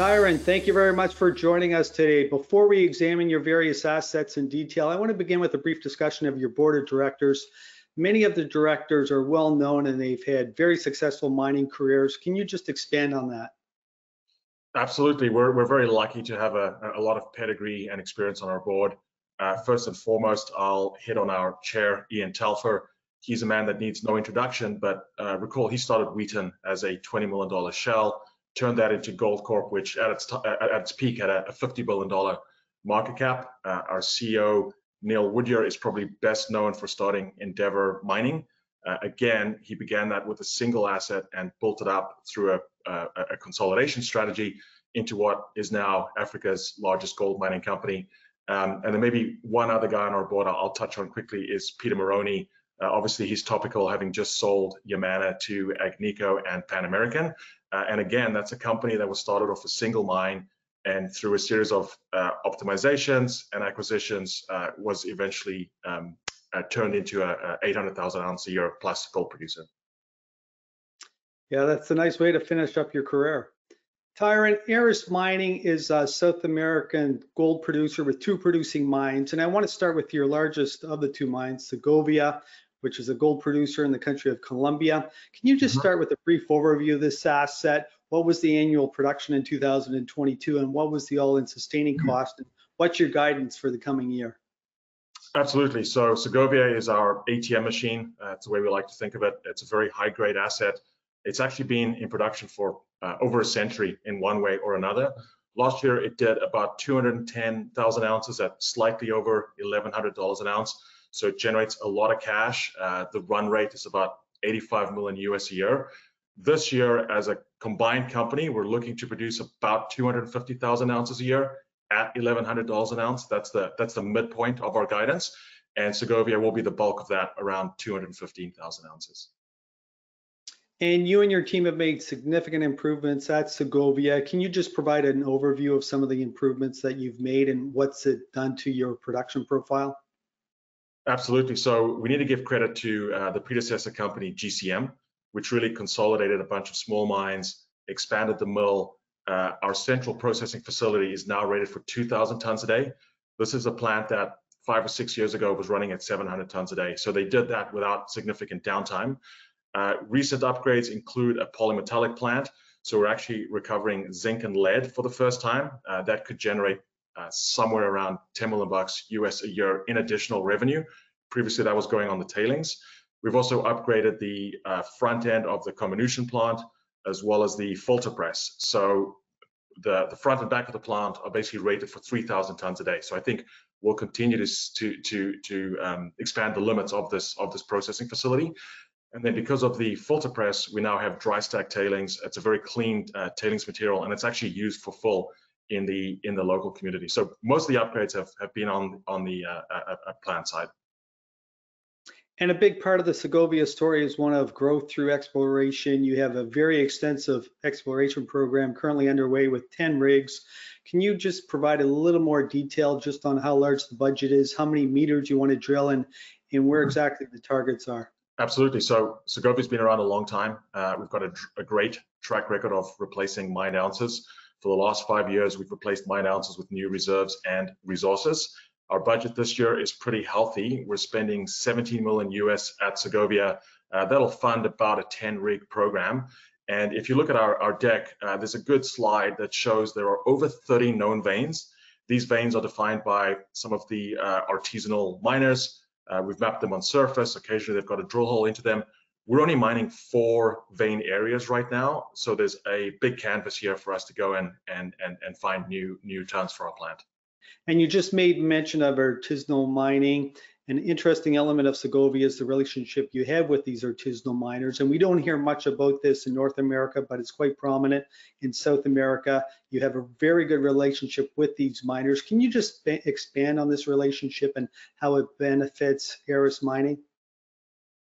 Tyron, thank you very much for joining us today. Before we examine your various assets in detail, I want to begin with a brief discussion of your board of directors. Many of the directors are well known and they've had very successful mining careers. Can you just expand on that? Absolutely. We're, we're very lucky to have a, a lot of pedigree and experience on our board. Uh, first and foremost, I'll hit on our chair, Ian Telfer. He's a man that needs no introduction, but uh, recall he started Wheaton as a $20 million shell turned that into Goldcorp, which at its at its peak had a, $50 billion market cap. Uh, our CEO Neil Woodyer is probably best known for starting Endeavour Mining. Uh, again, he began that with a single asset and built it up through a, a, a, consolidation strategy into what is now Africa's largest gold mining company. Um, and then maybe one other guy on our board I'll, touch on quickly is Peter Marrone. Uh, obviously, he's topical, having just sold Yamana to Agnico and Pan American. Uh, and again, that's a company that was started off a single mine and through a series of uh, optimizations and acquisitions uh, was eventually um, uh, turned into a, a 800,000 ounce a year plus gold producer. Yeah, that's a nice way to finish up your career. Tyron, Aris Mining is a South American gold producer with two producing mines. And I want to start with your largest of the two mines, Segovia, which is a gold producer in the country of Colombia. Can you just mm-hmm. start with a brief overview of this asset? What was the annual production in 2022 and what was the all-in sustaining mm-hmm. cost? And what's your guidance for the coming year? Absolutely. So Segovia is our ATM machine. Uh, it's the way we like to think of it. It's a very high-grade asset. It's actually been in production for uh, over a century in one way or another. Last year, it did about 210,000 ounces at slightly over $1,100 an ounce. So it generates a lot of cash. Uh, the run rate is about 85 million US a year. This year, as a combined company, we're looking to produce about 250,000 ounces a year at $1,100 an ounce. That's the that's the midpoint of our guidance, and Segovia will be the bulk of that, around 215,000 ounces. And you and your team have made significant improvements at Segovia. Can you just provide an overview of some of the improvements that you've made and what's it done to your production profile? Absolutely. So we need to give credit to uh, the predecessor company, GCM, which really consolidated a bunch of small mines, expanded the mill. Uh, our central processing facility is now rated for 2,000 tons a day. This is a plant that five or six years ago was running at 700 tons a day. So they did that without significant downtime. Uh, recent upgrades include a polymetallic plant. So we're actually recovering zinc and lead for the first time. Uh, that could generate uh, somewhere around 10 million bucks US a year in additional revenue. Previously, that was going on the tailings. We've also upgraded the uh, front end of the comminution plant as well as the filter press. So the, the front and back of the plant are basically rated for 3,000 tons a day. So I think we'll continue to to to, to um, expand the limits of this of this processing facility. And then because of the filter press, we now have dry stack tailings. It's a very clean uh, tailings material, and it's actually used for full in the in the local community. So most of the upgrades have, have been on on the uh, uh, uh, plant side. And a big part of the Segovia story is one of growth through exploration. You have a very extensive exploration program currently underway with 10 rigs. Can you just provide a little more detail just on how large the budget is, how many meters you want to drill, and, and where mm-hmm. exactly the targets are? Absolutely. So Segovia's been around a long time. Uh, we've got a, a, great track record of replacing mine ounces. For the last five years, we've replaced mine ounces with new reserves and resources. Our budget this year is pretty healthy. We're spending 17 million US at Segovia. Uh, that'll fund about a 10 rig program. And if you look at our, our deck, uh, there's a good slide that shows there are over 30 known veins. These veins are defined by some of the uh, artisanal miners. Uh, we've mapped them on surface. Occasionally, they've got a drill hole into them. We're only mining four vein areas right now, so there's a big canvas here for us to go and and and, and find new new tons for our plant. And you just made mention of artisanal mining. An interesting element of Segovia is the relationship you have with these artisanal miners. And we don't hear much about this in North America, but it's quite prominent in South America. You have a very good relationship with these miners. Can you just expand on this relationship and how it benefits Aris Mining?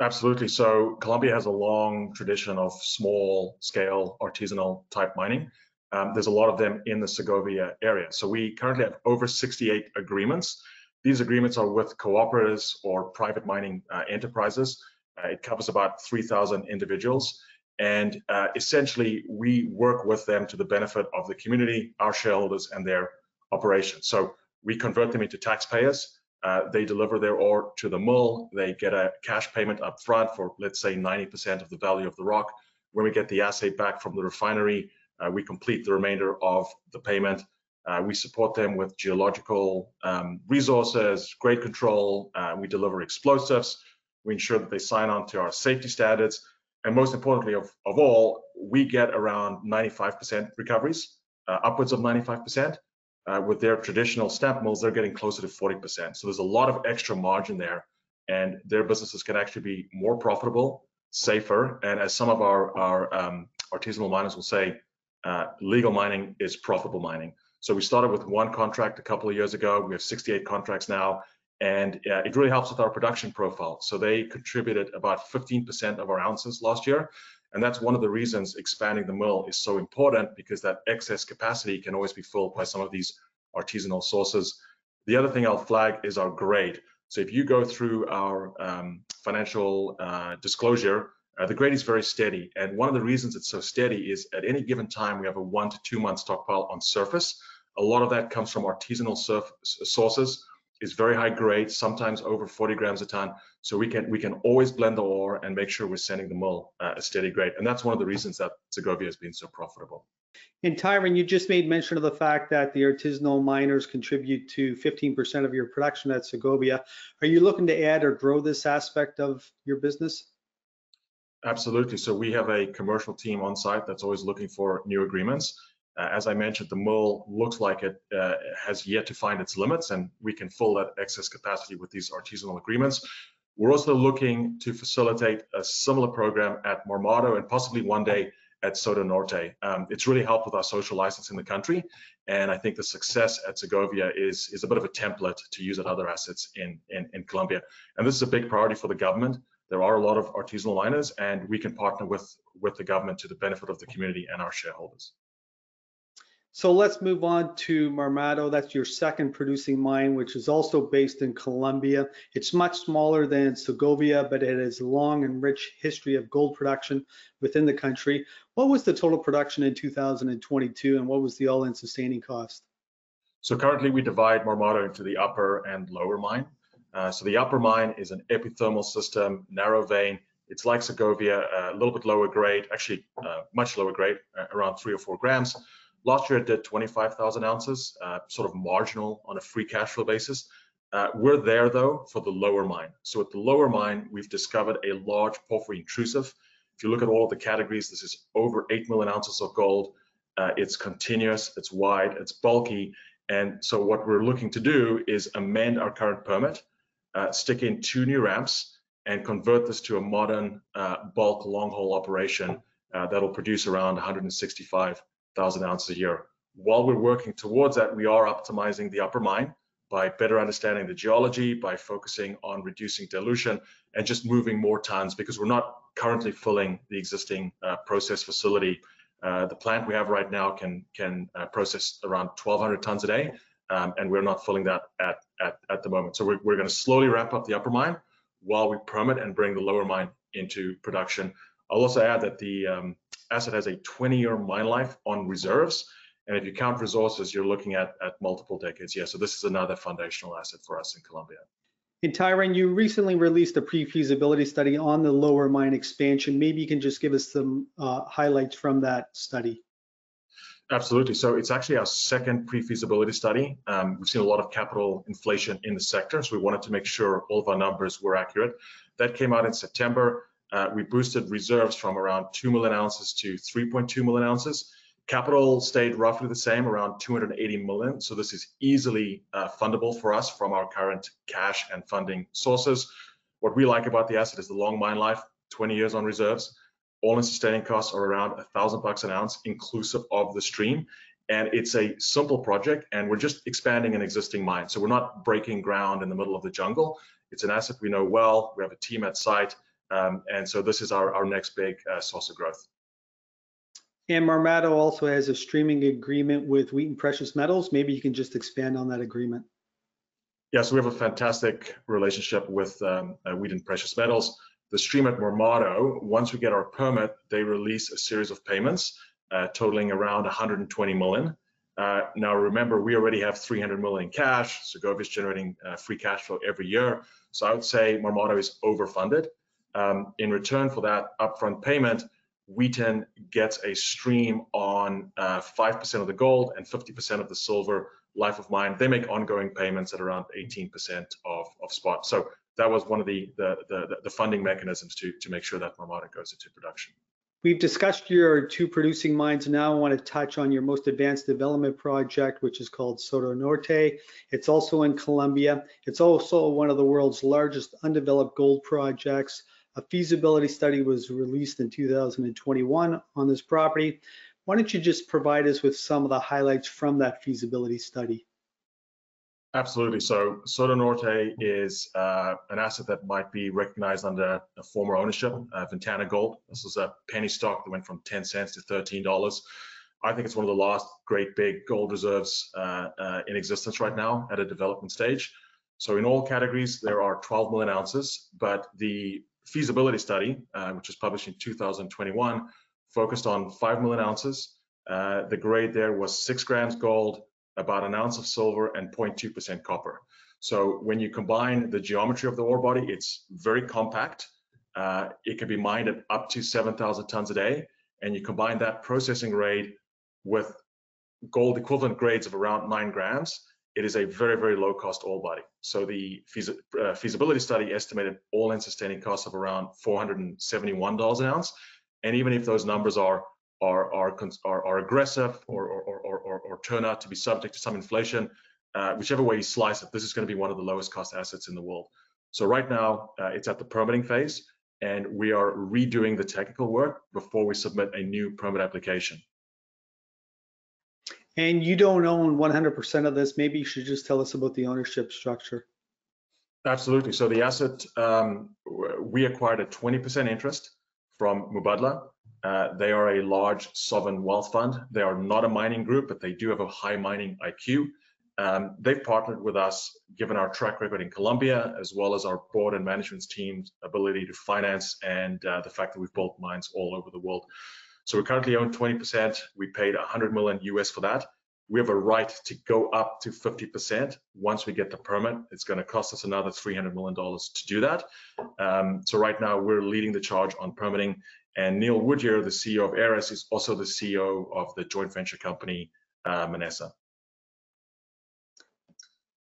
Absolutely. So Colombia has a long tradition of small scale artisanal type mining. Um, there's a lot of them in the Segovia area. So we currently have over 68 agreements. These agreements are with cooperatives or private mining uh, enterprises. Uh, it covers about 3,000 individuals. And uh, essentially, we work with them to the benefit of the community, our shareholders, and their operations. So we convert them into taxpayers. Uh, they deliver their ore to the mill. They get a cash payment up front for, let's say, 90% of the value of the rock. When we get the assay back from the refinery, uh, we complete the remainder of the payment. Uh, we support them with geological um, resources, grade control. Uh, we deliver explosives. We ensure that they sign on to our safety standards. And most importantly of, of all, we get around 95% recoveries, uh, upwards of 95%. Uh, with their traditional stamp mills, they're getting closer to 40%. So there's a lot of extra margin there, and their businesses can actually be more profitable, safer, and as some of our, our um, artisanal miners will say, uh, legal mining is profitable mining. So we started with one contract a couple of years ago. We have 68 contracts now, and uh, it really helps with our production profile. So they contributed about 15% of our ounces last year. And that's one of the reasons expanding the mill is so important because that excess capacity can always be filled by some of these artisanal sources. The other thing I'll flag is our grade. So if you go through our um, financial uh, disclosure, uh, the grade is very steady. And one of the reasons it's so steady is at any given time, we have a one to two month stockpile on surface. A lot of that comes from artisanal sources is very high grade, sometimes over 40 grams a ton. So we can we can always blend the ore and make sure we're sending the mill uh, a steady grade. And that's one of the reasons that Segovia has been so profitable. And Tyron, you just made mention of the fact that the artisanal miners contribute to 15% of your production at Segovia. Are you looking to add or grow this aspect of your business? Absolutely. So we have a commercial team on site that's always looking for new agreements. Uh, as I mentioned, the mill looks like it uh, has yet to find its limits, and we can fill that excess capacity with these artisanal agreements. We're also looking to facilitate a similar program at Marmato and possibly one day at Soto Norte. Um, it's really helped with our social license in the country, and I think the success at Segovia is is a bit of a template to use at other assets in, in, in Colombia. And this is a big priority for the government. There are a lot of artisanal miners, and we can partner with with the government to the benefit of the community and our shareholders. So let's move on to Marmato. That's your second producing mine, which is also based in Colombia. It's much smaller than Segovia, but it has a long and rich history of gold production within the country. What was the total production in 2022 and what was the all-in sustaining cost? So currently we divide Marmato into the upper and lower mine. Uh, so the upper mine is an epithermal system, narrow vein. It's like Segovia, a little bit lower grade, actually uh, much lower grade, uh, around three or four grams. Last year it did 25,000 ounces, uh, sort of marginal on a free cash flow basis. Uh, we're there though for the lower mine. So at the lower mine, we've discovered a large porphyry intrusive. If you look at all of the categories, this is over 8 million ounces of gold. Uh, it's continuous, it's wide, it's bulky. And so what we're looking to do is amend our current permit, uh, stick in two new ramps, and convert this to a modern uh, bulk long hole operation uh, that'll produce around 165 thousand ounces a year. While we're working towards that, we are optimizing the upper mine by better understanding the geology, by focusing on reducing dilution and just moving more tons because we're not currently filling the existing uh, process facility. Uh, the plant we have right now can can uh, process around 1,200 tons a day, um, and we're not filling that at at, at the moment. So we're, we're going to slowly ramp up the upper mine while we permit and bring the lower mine into production. I'll also add that the um, asset has a 20-year mine life on reserves. And if you count resources, you're looking at, at multiple decades. Yeah, so this is another foundational asset for us in Colombia. And Tyron, you recently released a pre-feasibility study on the lower mine expansion. Maybe you can just give us some uh, highlights from that study. Absolutely. So it's actually our second pre-feasibility study. Um, we've seen a lot of capital inflation in the sector, so we wanted to make sure all of our numbers were accurate. That came out in September uh, we boosted reserves from around 2 million ounces to 3.2 million ounces. Capital stayed roughly the same, around 280 million. So this is easily uh, fundable for us from our current cash and funding sources. What we like about the asset is the long mine life, 20 years on reserves. All-in sustaining costs are around a thousand bucks an ounce, inclusive of the stream. And it's a simple project, and we're just expanding an existing mine. So we're not breaking ground in the middle of the jungle. It's an asset we know well. We have a team at site um, and so this is our, our next big uh, source of growth. And Marmato also has a streaming agreement with Wheaton Precious Metals. Maybe you can just expand on that agreement. Yes, yeah, so we have a fantastic relationship with um, uh, Wheaton Precious Metals. the stream at Marmato, once we get our permit, they release a series of payments uh, totaling around 120 million. Uh, now, remember, we already have 300 million in cash. Segovia is generating uh, free cash flow every year. So I would say Marmato is overfunded. Um, in return for that upfront payment, Wheaton gets a stream on 5% uh, of the gold and 50% of the silver life of mine. They make ongoing payments at around 18% of, of spot. So that was one of the, the, the, the funding mechanisms to, to make sure that Marmato goes into production. We've discussed your two producing mines. Now I want to touch on your most advanced development project, which is called Soto Norte. It's also in Colombia. It's also one of the world's largest undeveloped gold projects. A feasibility study was released in 2021 on this property. Why don't you just provide us with some of the highlights from that feasibility study? Absolutely. So Soto Norte is uh, an asset that might be recognized under a former ownership, uh, Ventana Gold. This is a penny stock that went from 10 cents to $13. I think it's one of the last great big gold reserves uh, uh, in existence right now at a development stage. So in all categories, there are 12 million ounces, but the feasibility study, uh, which was published in 2021, focused on 5 million ounces. Uh, the grade there was six grams gold, about an ounce of silver and 0.2% copper. So when you combine the geometry of the ore body, it's very compact. Uh, it can be mined at up to 7,000 tons a day. And you combine that processing rate with gold equivalent grades of around nine grams, it is a very, very low cost ore body. So the feasi uh, feasibility study estimated all-in sustaining costs of around $471 an ounce. And even if those numbers are are are are, are aggressive or, or or, or or turn out to be subject to some inflation, uh, whichever way you slice it, this is going to be one of the lowest cost assets in the world. So right now, uh, it's at the permitting phase, and we are redoing the technical work before we submit a new permit application. And you don't own 100% of this. Maybe you should just tell us about the ownership structure. Absolutely. So the asset, um, we acquired a 20% interest from Mubadala. Uh, they are a large sovereign wealth fund. They are not a mining group, but they do have a high mining IQ. Um, they've partnered with us, given our track record in Colombia, as well as our board and management team's ability to finance and uh, the fact that we've built mines all over the world. So we currently own 20%. We paid 100 million US for that. We have a right to go up to 50% once we get the permit. It's going to cost us another $300 million to do that. Um, so right now we're leading the charge on permitting and Neil Woodyer, the CEO of Aris, is also the CEO of the joint venture company uh, Minesa.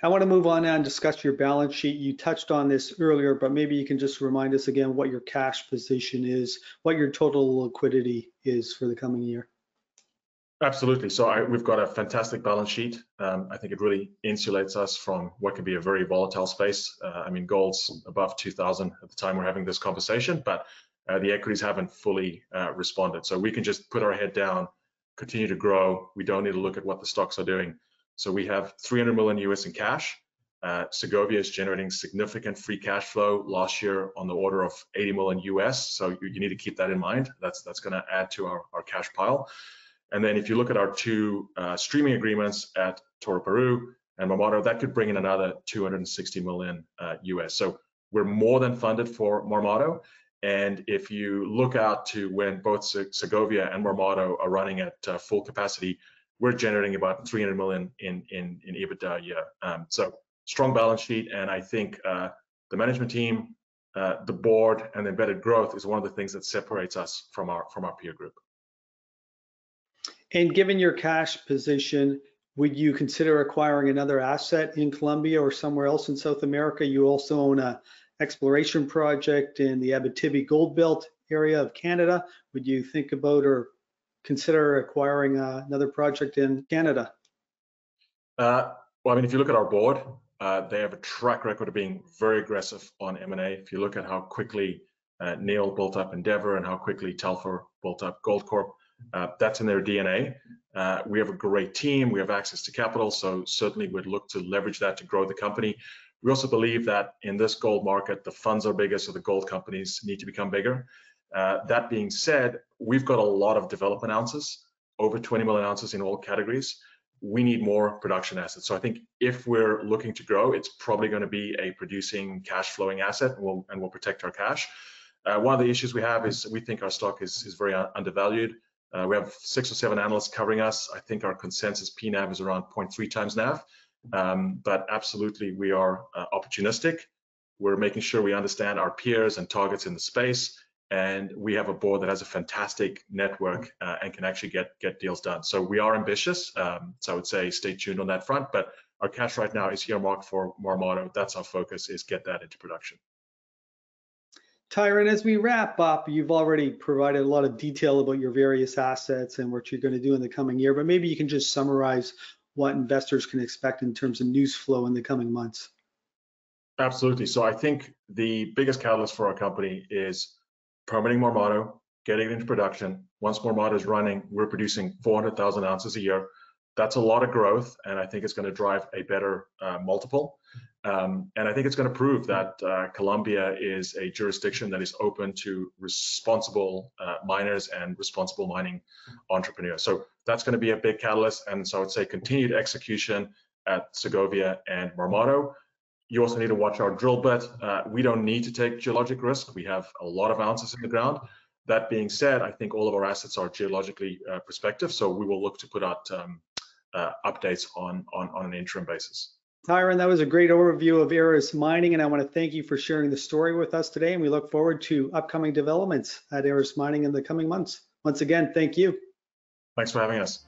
I want to move on now and discuss your balance sheet. You touched on this earlier, but maybe you can just remind us again what your cash position is, what your total liquidity is for the coming year. Absolutely. So I, we've got a fantastic balance sheet. Um, I think it really insulates us from what can be a very volatile space. Uh, I mean, gold's above 2,000 at the time we're having this conversation, but uh, the equities haven't fully uh, responded. So we can just put our head down, continue to grow. We don't need to look at what the stocks are doing. So we have 300 million US in cash. Uh, Segovia is generating significant free cash flow last year on the order of 80 million US. So you, you need to keep that in mind. That's that's going to add to our, our cash pile. And then if you look at our two uh, streaming agreements at Toroparu and Marmato, that could bring in another 260 million uh, US. So we're more than funded for Marmato. And if you look out to when both Segovia and Marmato are running at uh, full capacity, we're generating about 300 million in in, in EBITDA a year. Um, so strong balance sheet, and I think uh, the management team, uh, the board, and the embedded growth is one of the things that separates us from our from our peer group. And given your cash position, would you consider acquiring another asset in Colombia or somewhere else in South America? You also own a exploration project in the Abitibi Gold Belt area of Canada. Would you think about or consider acquiring uh, another project in Canada? Uh, well, I mean, if you look at our board, uh, they have a track record of being very aggressive on M&A. If you look at how quickly uh, Neil built up Endeavour and how quickly Telfer built up Goldcorp, uh, that's in their DNA. We have a great team. We have access to capital, so certainly we'd look to leverage that to grow the company. We also believe that in this gold market, the funds are bigger, so the gold companies need to become bigger. Uh, that being said, we've got a lot of development ounces, over 20 million ounces in all categories. We need more production assets. So I think if we're looking to grow, it's probably going to be a producing cash flowing asset and we'll, and we'll protect our cash. Uh, one of the issues we have is we think our stock is, is very undervalued. Uh, we have six or seven analysts covering us. I think our consensus PNAV is around 0.3 times NAV. Um, but absolutely, we are uh, opportunistic. We're making sure we understand our peers and targets in the space, and we have a board that has a fantastic network uh, and can actually get get deals done. So we are ambitious. Um, so I would say stay tuned on that front. But our cash right now is earmarked for Marmato. That's our focus: is get that into production. Tyron, as we wrap up, you've already provided a lot of detail about your various assets and what you're going to do in the coming year, but maybe you can just summarize what investors can expect in terms of news flow in the coming months. Absolutely. So I think the biggest catalyst for our company is permitting Marmato, getting it into production. Once Marmato is running, we're producing 400,000 ounces a year. That's a lot of growth, and I think it's going to drive a better uh, multiple. Um, and I think it's going to prove that uh, Colombia is a jurisdiction that is open to responsible uh, miners and responsible mining entrepreneurs. So that's going to be a big catalyst. And so I would say continued execution at Segovia and Marmato. You also need to watch our drill bit. Uh, we don't need to take geologic risk. We have a lot of ounces in the ground. That being said, I think all of our assets are geologically uh, prospective, so we will look to put out um, uh, updates on, on, on an interim basis. Tyron, that was a great overview of Aris Mining, and I want to thank you for sharing the story with us today. And we look forward to upcoming developments at Aris Mining in the coming months. Once again, thank you. Thanks for having us.